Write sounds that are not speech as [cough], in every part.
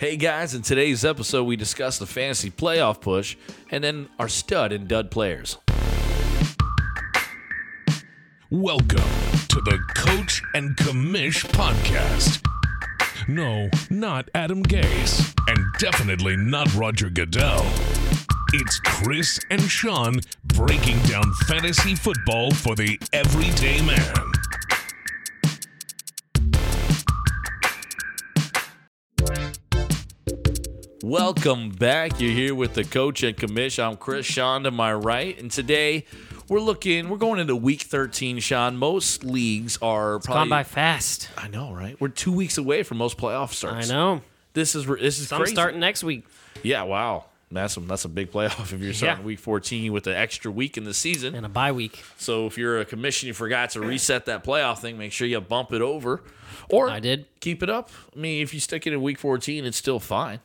Hey guys, in today's episode, we discuss the fantasy playoff push and then our stud and dud players. Welcome to the Coach and Commish podcast. No, not Adam Gase, and definitely not Roger Goodell. It's Chris and Sean breaking down fantasy football for the everyday man. Welcome back. You're here with the coach and commish. I'm Chris Sean to my right, and today we're looking. We're going into week 13. Sean, most leagues are Gone probably. Gone by fast. I know, right? We're two weeks away from most playoff starts. I know. This is this is Some crazy. starting next week. Yeah, wow. That's a, that's a big playoff [laughs] if you're starting Yeah. week 14 with an extra week in the season. and a bye week. So if you're a commission, you forgot to reset that playoff thing, make sure you bump it over. Or I did. keep it up. I mean, if you stick it in week 14, it's still fine.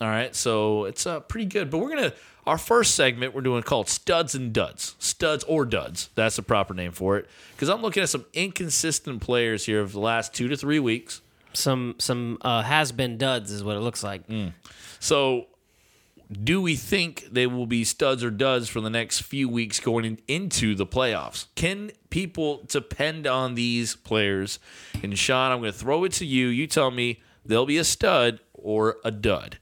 All right. So it's uh, pretty good. But we're going to, our first segment, we're doing called Studs and Duds. Studs or Duds. That's the proper name for it. Because I'm looking at some inconsistent players here of the last two to three weeks. Some some uh, has been duds is what it looks like. Mm. So, do we think they will be studs or duds for the next few weeks going in- into the playoffs? Can people depend on these players? And Sean, I'm going to throw it to you. You tell me they'll be a stud or a dud.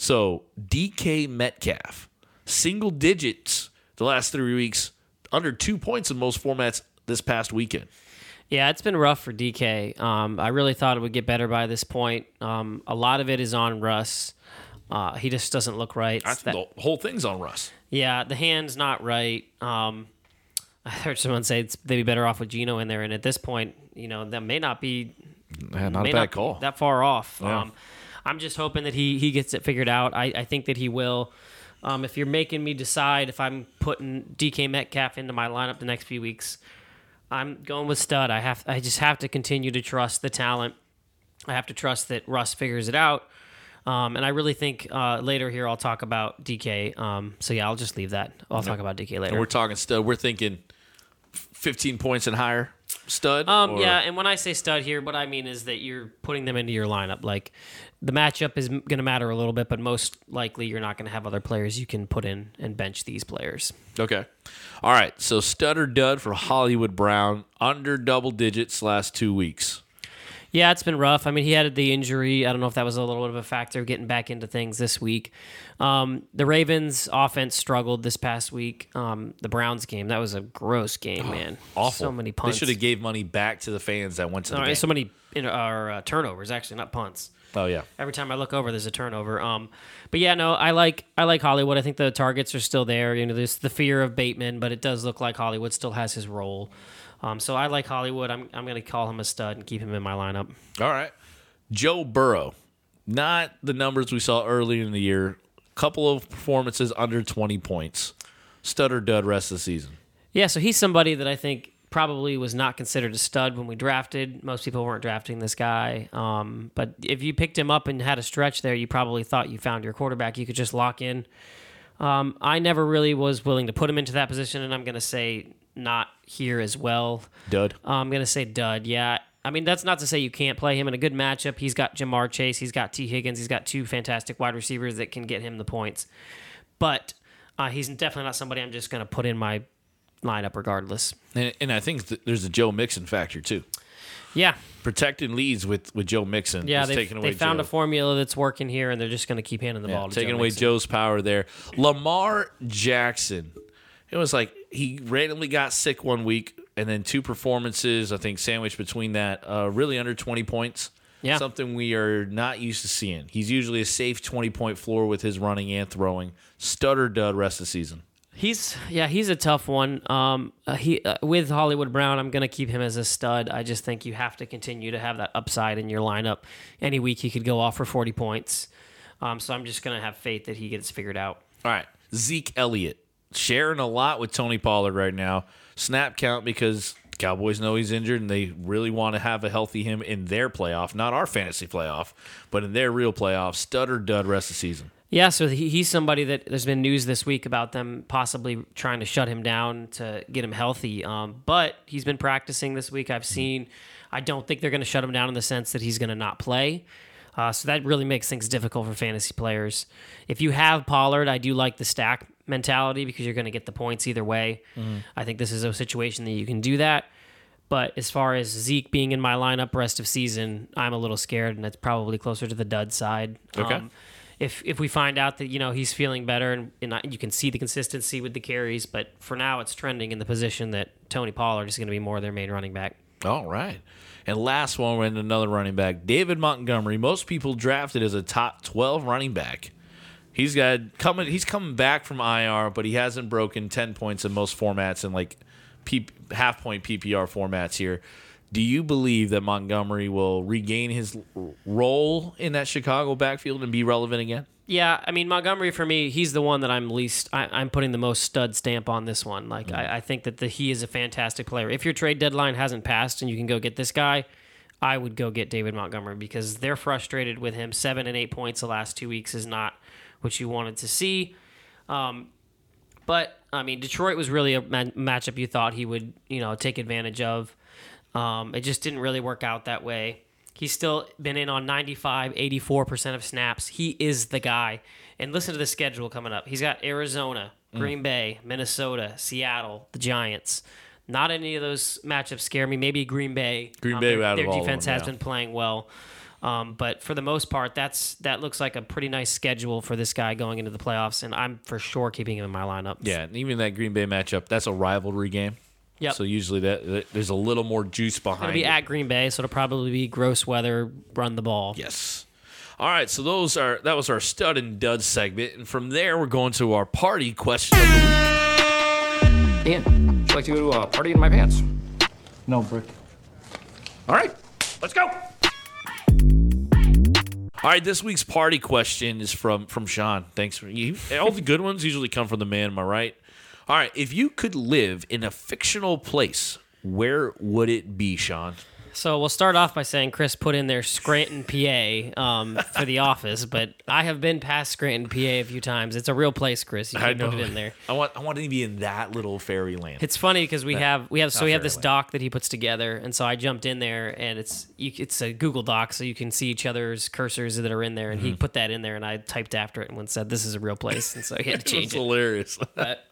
So, DK Metcalf, single digits the last three weeks, under two points in most formats this past weekend. Yeah, it's been rough for DK. Um, I really thought it would get better by this point. Um, a lot of it is on Russ. Uh, he just doesn't look right. I think that- the whole thing's on Russ. yeah, the hand's not right. Um, I heard someone say it's, they'd be better off with Geno in there, and at this point, you know, that may not be not a bad not be call. that far off. Yeah. I'm just hoping that he he gets it figured out. I, I think that he will. Um, if you're making me decide if I'm putting DK Metcalf into my lineup the next few weeks, I'm going with stud. I have I just have to continue to trust the talent. I have to trust that Russ figures it out. Um, and I really think uh, later here I'll talk about DK. Um, so yeah, I'll just leave that. I'll talk about DK And later. we're talking stud. We're thinking 15 points and higher stud. Um, or- yeah, and when I say stud here, what I mean is that you're putting them into your lineup. Like the matchup is going to matter a little bit, but most likely you're not going to have other players you can put in and bench these players. Okay. All right. So stud or dud for Hollywood Brown under double digits last two weeks. Yeah, it's been rough. I mean, he had the injury. I don't know if that was a little bit of a factor getting back into things this week. Um, the Ravens' offense struggled this past week. Um, the Browns game that was a gross game, man. Awful. So many punts. They should have gave money back to the fans that went to the All right, game. so many you know, are, uh, turnovers. Actually, not punts. oh yeah. Every time I look over, there's a turnover. Um, but yeah, no, I like I like Hollywood. I think the targets are still there. You know, there's the fear of Bateman, but it does look like Hollywood still has his role. Um, so I like Hollywood. I'm I'm going to call him a stud and keep him in my lineup. All right. Joe Burrow. Not the numbers we saw earlier in the year. Couple of performances under 20 points. Stud or dud rest of the season. Yeah, so he's somebody that I think probably was not considered a stud when we drafted. Most people weren't drafting this guy. Um, but if you picked him up and had a stretch there, you probably thought you found your quarterback. You could just lock in. Um, I never really was willing to put him into that position, and I'm going to say not here as well. Dud. I'm going to say dud. Yeah. I mean, that's not to say you can't play him in a good matchup. He's got Ja'Marr Chase, he's got Tee Higgins, he's got two fantastic wide receivers that can get him the points. But uh, he's definitely not somebody I'm just going to put in my lineup regardless. And, and I think th- there's a Joe Mixon factor too. Yeah. Protecting leads with, with Joe Mixon. Yeah. is They've, taking away they found Joe. a formula that's working here, and they're just going to keep handing the Yeah, ball to taking Joe away Mixon. Joe's power there. Lamar Jackson. It was like he randomly got sick one week, and then two performances, I think, sandwiched between that, uh, really under 20 points. Yeah. Something we are not used to seeing. He's usually a safe 20 point floor with his running and throwing. Stutter dud rest of the season. He's yeah, he's a tough one. Um, uh, he uh, with Hollywood Brown, I'm gonna keep him as a stud. I just think you have to continue to have that upside in your lineup. Any week he could go off for 40 points. Um, so I'm just gonna have faith that he gets figured out. All right. Zeke Elliott sharing a lot with Tony Pollard right now. Snap count because Cowboys know he's injured and they really want to have a healthy him in their playoff, not our fantasy playoff, but in their real playoff. Stud or dud rest of the season. Yeah, so he, he's somebody that there's been news this week about them possibly trying to shut him down to get him healthy. Um, but he's been practicing this week. I've seen. I don't think they're going to shut him down in the sense that he's going to not play. Uh, so that really makes things difficult for fantasy players. If you have Pollard, I do like the stack mentality because you're going to get the points either way. I think this is a situation that you can do that. But as far as Zeke being in my lineup rest of season, I'm a little scared, and it's probably closer to the dud side. Um, Okay. If if we find out that you know he's feeling better and, and you can see the consistency with the carries, but for now it's trending in the position that Tony Pollard is going to be more their main running back. All right. And last one, we're in another running back. David Montgomery. Most people drafted as a top 12 running back. He's got coming. He's coming back from IR, but he hasn't broken 10 points in most formats and like P, half point PPR formats here. Do you believe that Montgomery will regain his role in that Chicago backfield and be relevant again? Yeah, I mean Montgomery for me, he's the one that I'm least. I, I'm putting the most stud stamp on this one. Like I, I think that the, he is a fantastic player. If your trade deadline hasn't passed and you can go get this guy, I would go get David Montgomery because they're frustrated with him. Seven and eight points the last two weeks is not what you wanted to see. Um, but I mean, Detroit was really a ma- matchup you thought he would, you know, take advantage of. Um, it just didn't really work out that way. He's still been in on 95, 84% of snaps. He is the guy. And listen to the schedule coming up. He's got Arizona, Green Bay, Minnesota, Seattle, the Giants. Not any of those matchups scare me. Maybe Green Bay. Green Um, Bay their, out of their all of defense them, has yeah. been playing well. Um, but for the most part, that's that looks like a pretty nice schedule for this guy going into the playoffs, and I'm for sure keeping him in my lineup. Yeah, and even that Green Bay matchup, that's a rivalry game. Yep. So usually that, that- there's a little more juice behind. It'll behind be it. at Green Bay, so it'll probably be gross weather, run the ball. Yes. All right, so those are that was our stud and dud segment, and from there we're going to our party question of the week. Ian, would you like to go to a party in my pants? No, Brick. All right, let's go. All right, this week's party question is from from Sean. Thanks for you. All the good ones usually come from the man. Am I right? All right, if you could live in a fictional place, where would it be, Sean? So we'll start off by saying Chris put in there Scranton, PA, um, for the office, but I have been past Scranton, PA a few times. It's a real place, Chris. You I can put it in there. I want I want to be in that little fairyland. It's funny because we have we have so we have this doc that he puts together, and so I jumped in there, and it's you, it's a Google Doc, so you can see each other's cursors that are in there, and Mm-hmm. he put that in there, and I typed after it and said this is a real place, and so he had to [laughs] change It's it. hilarious. But,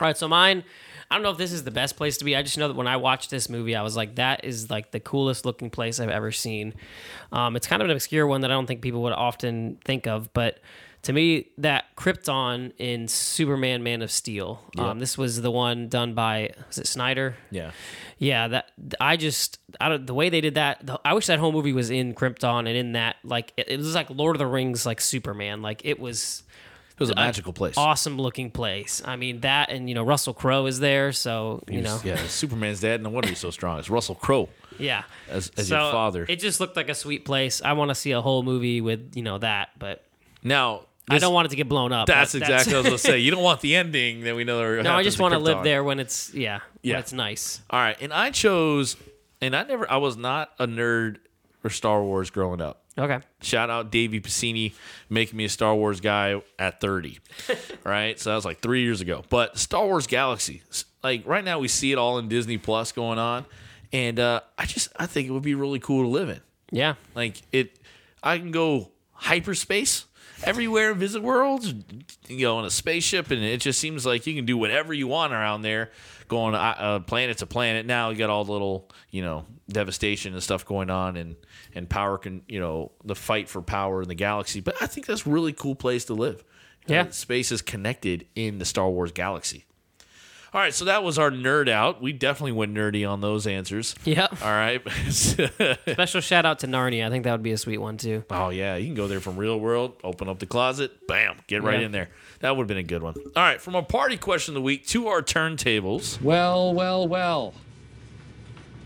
all right, so mine. I don't know if this is the best place to be. I just know that when I watched this movie, I was like, that is like the coolest looking place I've ever seen. Um, it's kind of an obscure one that I don't think people would often think of, but to me, that Krypton in Superman Man of Steel. Um, this was the one done by, was it Snyder? yeah. Yeah, that I just I don't the way they did that. The, I wish that whole movie was in Krypton and in that like it, it was like Lord of the Rings, like Superman. Like it was It was a magical place. awesome looking place. I mean that, and you know Russell Crowe is there, so you know, yeah, [laughs] Superman's dad. No wonder he's so strong. It's Russell Crowe yeah. as, as So your father. It just looked like a sweet place. I want to see a whole movie with you know that, but now, I don't want it to get blown up. That's That- exactly what I was going to say. You don't want the ending that we know. [laughs] No, I just want to live there when it's yeah, Yeah. it's nice. All right, and I chose, and I never, I was not a nerd for Star Wars growing up. Okay, Shout out Davey Piscini making me a Star Wars guy at 30. [laughs] right? So that was like three years ago. But Star Wars Galaxy, like right now we see it all in Disney Plus going on. And uh, I just I think it would be really cool to live in. yeah, Like it I can go hyperspace everywhere visit worlds, you know, on a spaceship and it just seems like you can do whatever you want around there going uh, uh, planet to planet. Now you got all the little, you know, devastation and stuff going on and and power can, you know, the fight for power in the galaxy. But I think that's a really cool place to live. Yeah. Uh, space is connected in the Star Wars galaxy. All right, so that was our nerd out. We definitely went nerdy on those answers. Yep. All right. [laughs] Special shout out to Narnia. I think that would be a sweet one too. Oh yeah, you can go there from real world, open up the closet, bam, get right Yeah. in there. That would have been a good one. All right, from our party question of the week to our turntables. Well, well, well.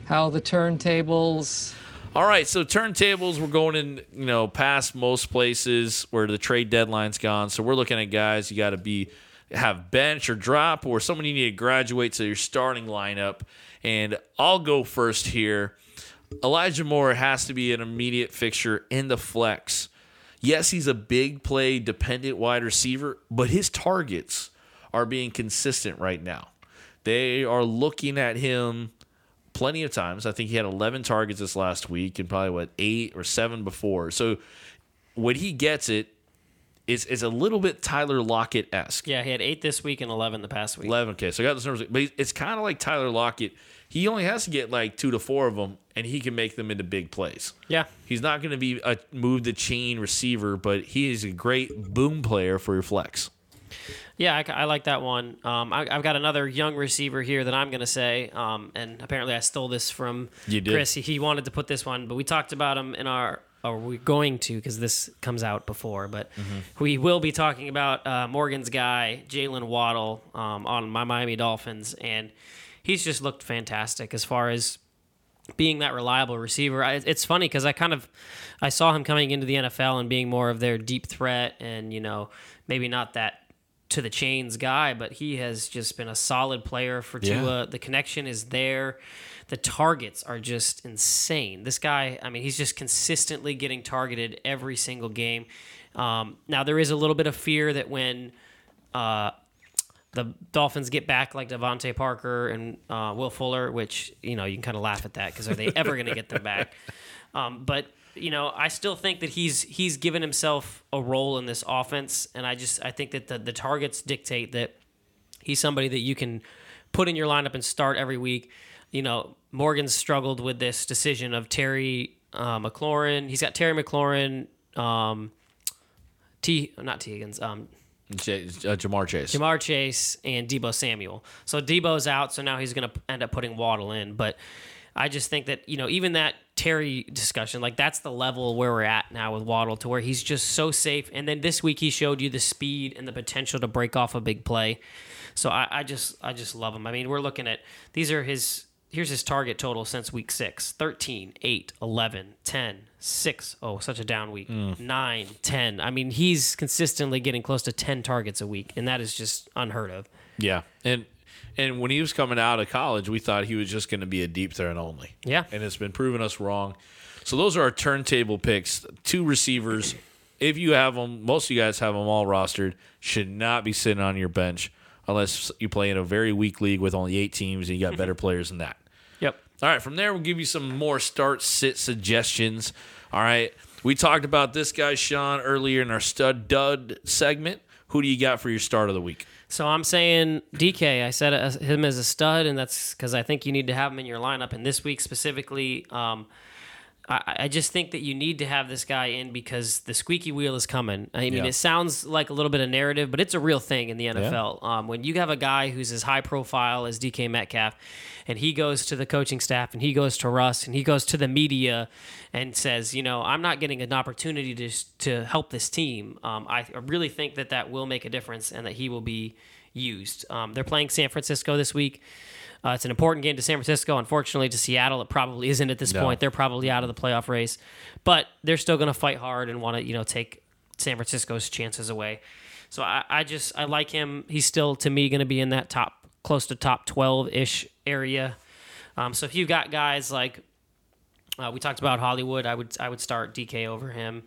How the turntables. All right, so turntables we're going in, you know, past most places where the trade deadline's gone. So we're looking at guys you got to be have bench or drop or someone you need to graduate to your starting lineup. And I'll go first here. Elijah Moore has to be an immediate fixture in the flex. Yes, he's a big play dependent wide receiver, but his targets are being consistent right now. They are looking at him plenty of times. I think he had 11 targets this last week and probably what eight or seven before. So when he gets it, is is a little bit Tyler Lockett esque. Yeah, he had eight this week and eleven the past week. 11. Okay, so I got those numbers, but it's kind of like Tyler Lockett. He only has to get like two to four of them, and he can make them into big plays. Yeah, He's not going to be a move the chain receiver, but he is a great boom player for your flex. Yeah, I, I like that one. Um, I, I've got another young receiver here that I'm going to say, um, and apparently I stole this from. Chris. He, he wanted to put this one, but we talked about him in our, or we're going to because this comes out before, but Mm-hmm. we will be talking about uh, Morgan's guy, Jaylen Waddle, um, on my Miami Dolphins, and he's just looked fantastic as far as being that reliable receiver. I, it's funny because I kind of I saw him coming into the NFL and being more of their deep threat, and you know maybe not that to the chains guy, but he has just been a solid player for Yeah. Tua. The connection is there. The targets are just insane. This guy, I mean, he's just consistently getting targeted every single game. Um, now there is a little bit of fear that when uh, the Dolphins get back like DeVante Parker and uh, Will Fuller, which you know you can kind of laugh at that because are they ever going to get them back? [laughs] Um, but you know, I still think that he's he's given himself a role in this offense, and I just I think that the the targets dictate that he's somebody that you can put in your lineup and start every week. You know, Morgan's struggled with this decision of Terry uh, McLaurin. He's got Terry McLaurin, um, T not Tee Higgins, um, J- uh, Ja'Marr Chase. Ja'Marr Chase and Deebo Samuel. So Deebo's out, so now he's going to end up putting Waddle in. But I just think that you know even that Terry discussion, like that's the level where we're at now with Waddle, to where he's just so safe. And then this week he showed you the speed and the potential to break off a big play. So I, I just I just love him. I mean, we're looking at these are his. Here's his target total since week 6 13, 8, 11, 10, 6. Oh, such a down week. Mm. 9, 10. I mean, he's consistently getting close to 10 targets a week, and that is just unheard of. Yeah, and and when he was coming out of college, we thought he was just going to be a deep threat only. Yeah. and it's been proving us wrong. So those are our turntable picks. Two receivers. If you have them, most of you guys have them all rostered. Should not be sitting on your bench unless you play in a very weak league with only eight teams and you got better [laughs] players than that. Yep. All right, from there we'll give you some more start sit suggestions. All right, we talked about this guy Sean earlier in our stud dud segment. Who do you got for your start of the week? So I'm saying DK. I said uh, him as a stud, and that's because I think you need to have him in your lineup. And this week specifically, um, I, I just think that you need to have this guy in because the squeaky wheel is coming. I mean, Yeah. it sounds like a little bit of narrative, but it's a real thing in the NFL. Um, when you have a guy who's as high profile as DK Metcalf, and he goes to the coaching staff, and he goes to Russ, and he goes to the media, and says, you know, I'm not getting an opportunity to to help this team. Um, I really think that that will make a difference, and that he will be used. Um, they're playing San Francisco this week. Uh, it's an important game to San Francisco. Unfortunately, to Seattle, it probably isn't at this No. point. They're probably out of the playoff race, but they're still going to fight hard and want to, you know, take San Francisco's chances away. So I, I just I like him. He's still to me going to be in that top, close to top twelve ish area. Um, so if you've got guys like uh, we talked about Hollywood, I would I would start DK over him.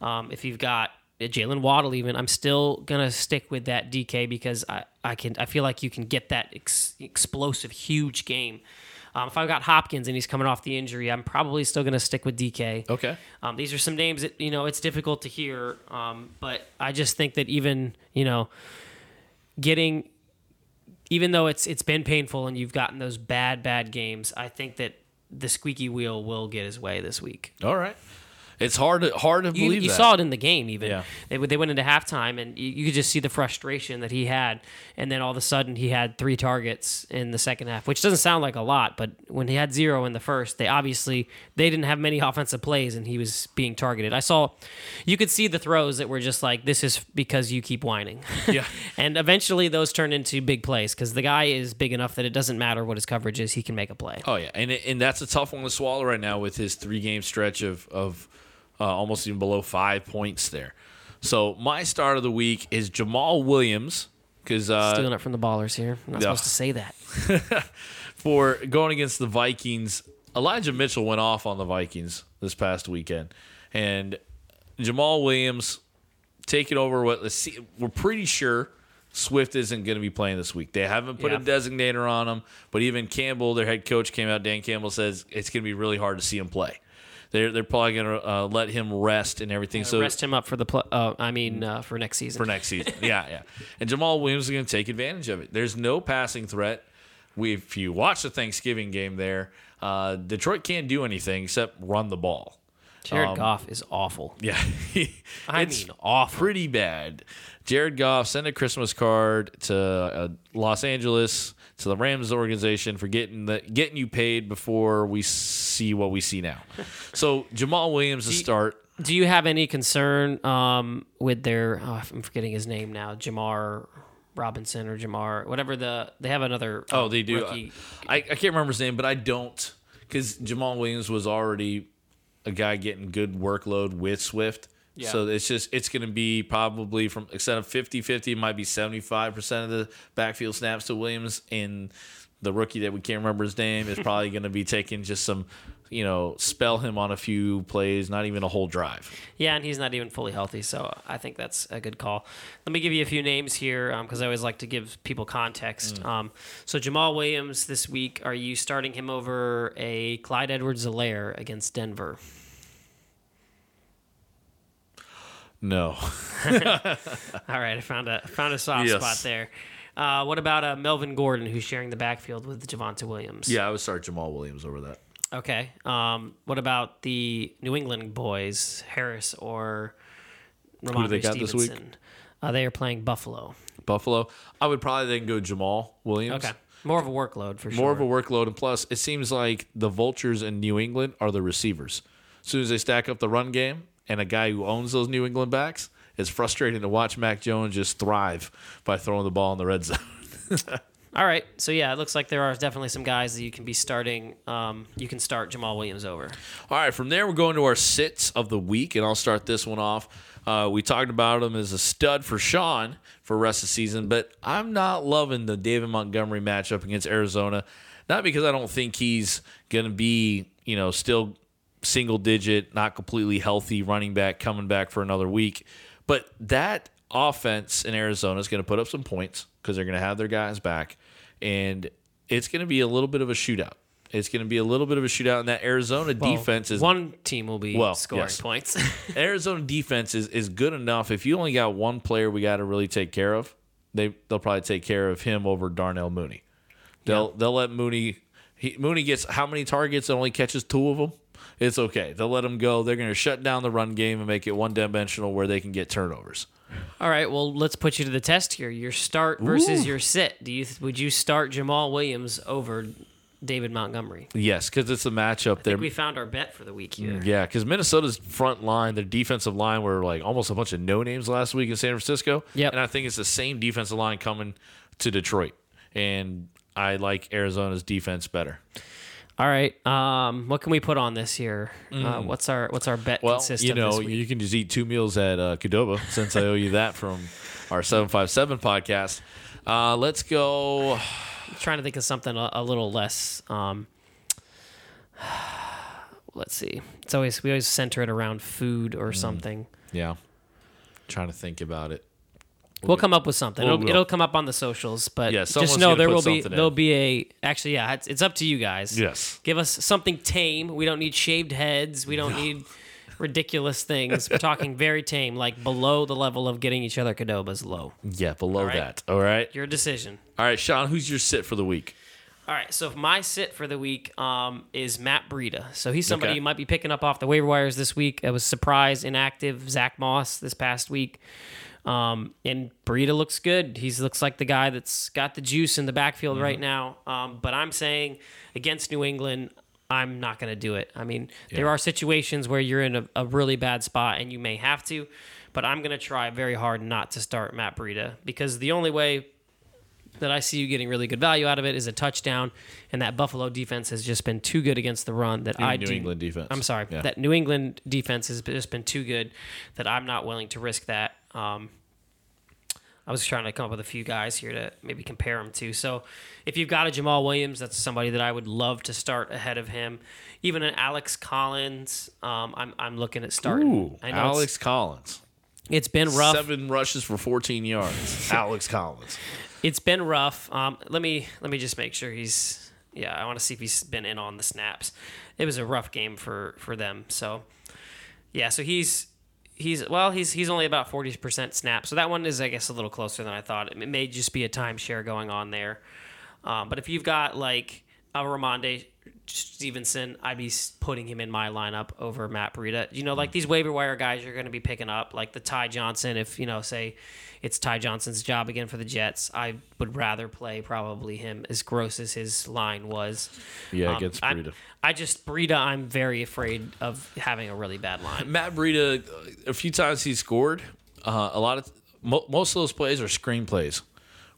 Um, if you've got Jaylen Waddle, even I'm still gonna stick with that DK because I, I can I feel like you can get that ex- explosive huge game. Um, if I've got Hopkins and he's coming off the injury, I'm probably still gonna stick with DK. Okay. Um, these are some names that you know it's difficult to hear, um, but I just think that even you know getting even though it's it's been painful and you've gotten those bad bad games, I think that the squeaky wheel will get his way this week. All right. It's hard to hard to You, believe you that. saw it in the game, even Yeah. they they went into halftime, and you, you could just see the frustration that he had. And then all of a sudden, he had three targets in the second half, which doesn't sound like a lot, but when he had zero in the first, they obviously they didn't have many [laughs] offensive plays, and he was being targeted. I saw, you could see the throws that were just like, "This is because you keep whining." [laughs] Yeah. and eventually, those turned into big plays because the guy is big enough that it doesn't matter what his coverage is; he can make a play. Oh yeah, and and that's a tough one to swallow right now with his three game stretch of of uh, almost even below five points there. So my start of the week is Jamaal Williams because uh, Stealing it from the ballers here. I'm not Yeah. supposed to say that. [laughs] for going against the Vikings. Elijah Mitchell went off on the Vikings this past weekend, and Jamaal Williams taking over. What let's see, we're pretty sure Swift isn't going to be playing this week. They haven't put Yeah. a designator on him, but even Campbell, their head coach, came out. Dan Campbell says it's going to be really hard to see him play. They're they're probably going to uh, let him rest and everything. so rest him up for the pl- uh, I mean uh, for next season. for next season. [laughs] yeah, yeah. And Jamaal Williams is going to take advantage of it. There's no passing threat. We, if you watch the Thanksgiving game there, uh, Detroit can't do anything except run the ball. Jared Goff is awful. Yeah, [laughs] I It's mean, awful. pretty bad. Jared Goff sent a Christmas card to uh, Los Angeles to the Rams organization for getting the getting you paid before we see what we see now. [laughs] So Jamaal Williams to start. Do you have any concern um, with their? Oh, I'm forgetting his name now. Jamar Robinson or Jamar, whatever the they have another. Oh, um, they do. rookie. I, I can't remember his name, but I don't because Jamaal Williams was already a guy getting good workload with Swift. Yeah. So it's just it's going to be probably from instead of 50-50, it might be 75% of the backfield snaps to Williams and the rookie that we can't remember his name is probably going to be taking just some, you know, spell him on a few plays, not even a whole drive. Yeah, and he's not even fully healthy, so I think that's a good call. Let me give you a few names here because I always like to give people context. Um, so Jamaal Williams this week, are you starting him over a Clyde Edwards-Helaire against Denver? No. [laughs] [laughs] All right, I found a found a soft Yes. spot there. Uh, what about uh, Melvin Gordon, who's sharing the backfield with Javonte Williams? yeah, I would start Jamaal Williams over that. Okay. Um, what about the New England boys, Harris or Rhamondre they got this Stevenson? week? Uh, they are playing Buffalo. Buffalo. I would probably then go Jamaal Williams. Okay. More of a workload for sure. more of a workload, and plus, it seems like the vultures in New England are the receivers. As soon as they stack up the run game, and a guy who owns those New England backs, it's frustrating to watch Mac Jones just thrive by throwing the ball in the red zone. [laughs] All right. So yeah, it looks like there are definitely some guys that you can be starting. Um, you can start Jamaal Williams over. All right, from there we're going to our sits of the week, and I'll start this one off. Uh, we talked about him as a stud for Sean for rest of the season, but I'm not loving the David Montgomery matchup against Arizona. Not because I don't think he's going to be, you know, still single digit, not completely healthy running back coming back for another week, but that offense in Arizona is going to put up some points because they're going to have their guys back, and it's going to be a little bit of a shootout. It's going to be a little bit of a shootout, and that Arizona defense is one team will be Well, scoring yes. points. [laughs] [laughs] Arizona defense is, is good enough. If you only got one player we got to really take care of, they they'll probably take care of him over Darnell Mooney. They'll they'll let Mooney. He, Mooney gets how many targets and only catches two of them. It's okay. They'll let him go. They're going to shut down the run game and make it one dimensional where they can get turnovers. All right. Well, let's put you to the test here. Your start versus your sit. Do you would you start Jamaal Williams over David Montgomery? Yes, because it's a matchup I there. think we found our bet for the week here. Mm, yeah, because Minnesota's front line, their defensive line were like almost a bunch of no names last week in San Francisco. Yep. And I think it's the same defensive line coming to Detroit. And I like Arizona's defense better. All right. Um, what can we put on this here? Uh, what's our what's our bet Mm. Well, you know, you can just eat two meals at uh, Qdoba since I owe you that from our 757 podcast. Uh, let's go. trying to think of something a, a little less. Um, [sighs] let's see. It's always we always center it around food Mm. or something. Yeah. Trying to think about it. We'll come up with something. We'll- it'll, we'll- it'll come up on the socials, but Yeah, just know there will be there'll be a actually yeah it's, it's up to you guys. Yes. give us something tame. We don't need shaved heads. We don't need ridiculous things. We're talking very tame, like below the level of getting each other Qdobas low. Yeah, below right. that. All right. Your decision. All right, Sean, who's your sit for the week? All right, so my sit for the week um, is Matt Breida. So he's somebody Okay. you might be picking up off the waiver wires this week. I was surprised inactive Zach Moss this past week. Um, and Breida looks good. He looks like the guy that's got the juice in the backfield right now. Um, but I'm saying against New England, I'm not going to do it. I mean, there are situations where you're in a, a really bad spot and you may have to, but I'm going to try very hard not to start Matt Breida because the only way that I see you getting really good value out of it is a touchdown, and that Buffalo defense has just been too good against the run that I New do. England defense. I'm sorry, Yeah. that New England defense has just been too good that I'm not willing to risk that. Um, I was trying to come up with a few guys here to maybe compare them to. So, if you've got a Jamaal Williams, that's somebody that I would love to start ahead of him. Even an Alex Collins, um, I'm I'm looking at starting. Ooh, I know it's- Alex Collins. It's been rough. Seven rushes for 14 yards. [laughs] Alex Collins. It's been rough. Um, let me let me just make sure he's. Yeah, I want to see if he's been in on the snaps. It was a rough game for for them. So, yeah, so he's he's well, he's he's only about forty percent snap. So that one is, I guess, a little closer than I thought. It may just be a timeshare going on there. Um, but if you've got like a Rhamondre Stevenson, I'd be putting him in my lineup over Matt Breida. You know, like these waiver wire guys you're going to be picking up, like the Ty Johnson. If you know, say it's Ty Johnson's job again for the Jets, I would rather play probably him. As gross as his line was, Yeah, Um, against I- Breida. I just Breida. I'm very afraid of having a really bad line. [laughs] Matt Breida, a few times he scored. Uh, a lot of mo- most of those plays are screenplays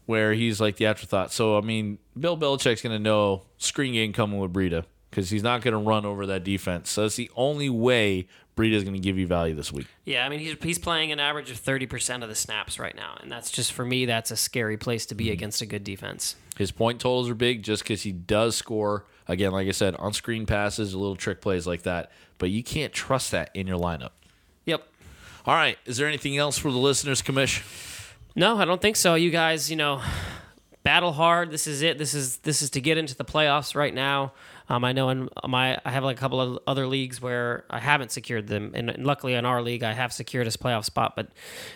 where he's like the afterthought. So I mean, Bill Belichick's going to know screen game coming with Breida because he's not going to run over that defense. So that's the only way Breida's going to give you value this week. Yeah, I mean he's he's playing an average of thirty percent of the snaps right now, and that's just for me. That's a scary place to be mm-hmm. against a good defense. His point totals are big just because he does score. Again, like I said, on screen passes, a little trick plays like that. But you can't trust that in your lineup. Yep. All right. Is there anything else for the listeners, Commish? No, I don't think so. You guys, you know, battle hard. This is it. This is this is to get into the playoffs right now. Um, I know in my I have like a couple of other leagues where I haven't secured them, and, and luckily in our league I have secured this playoff spot. But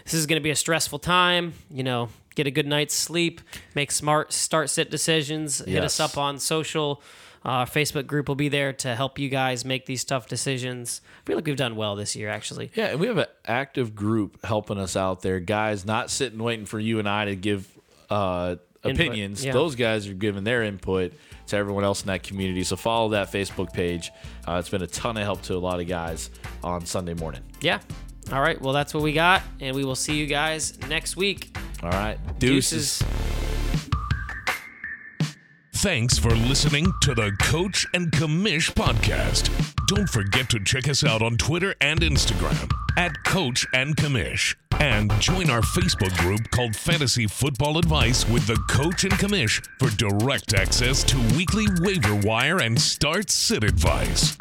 this is going to be a stressful time. You know, get a good night's sleep, make smart start sit decisions. Hit us up on social. Our Facebook group will be there to help you guys make these tough decisions. I feel like we've done well this year, actually. Yeah, and we have an active group helping us out there. Guys not sitting waiting for you and I to give uh, opinions. yeah. Those guys are giving their input to everyone else in that community. So follow that Facebook page. Uh, it's been a ton of help to a lot of guys on Sunday morning. Yeah. All right. Well, that's what we got, and we will see you guys next week. All right. Deuces. Deuces. Thanks for listening to the Coach and Commish podcast. Don't forget to check us out on Twitter and Instagram at Coach and Commish. And join our Facebook group called Fantasy Football Advice with the Coach and Commish for direct access to weekly waiver wire and start sit advice.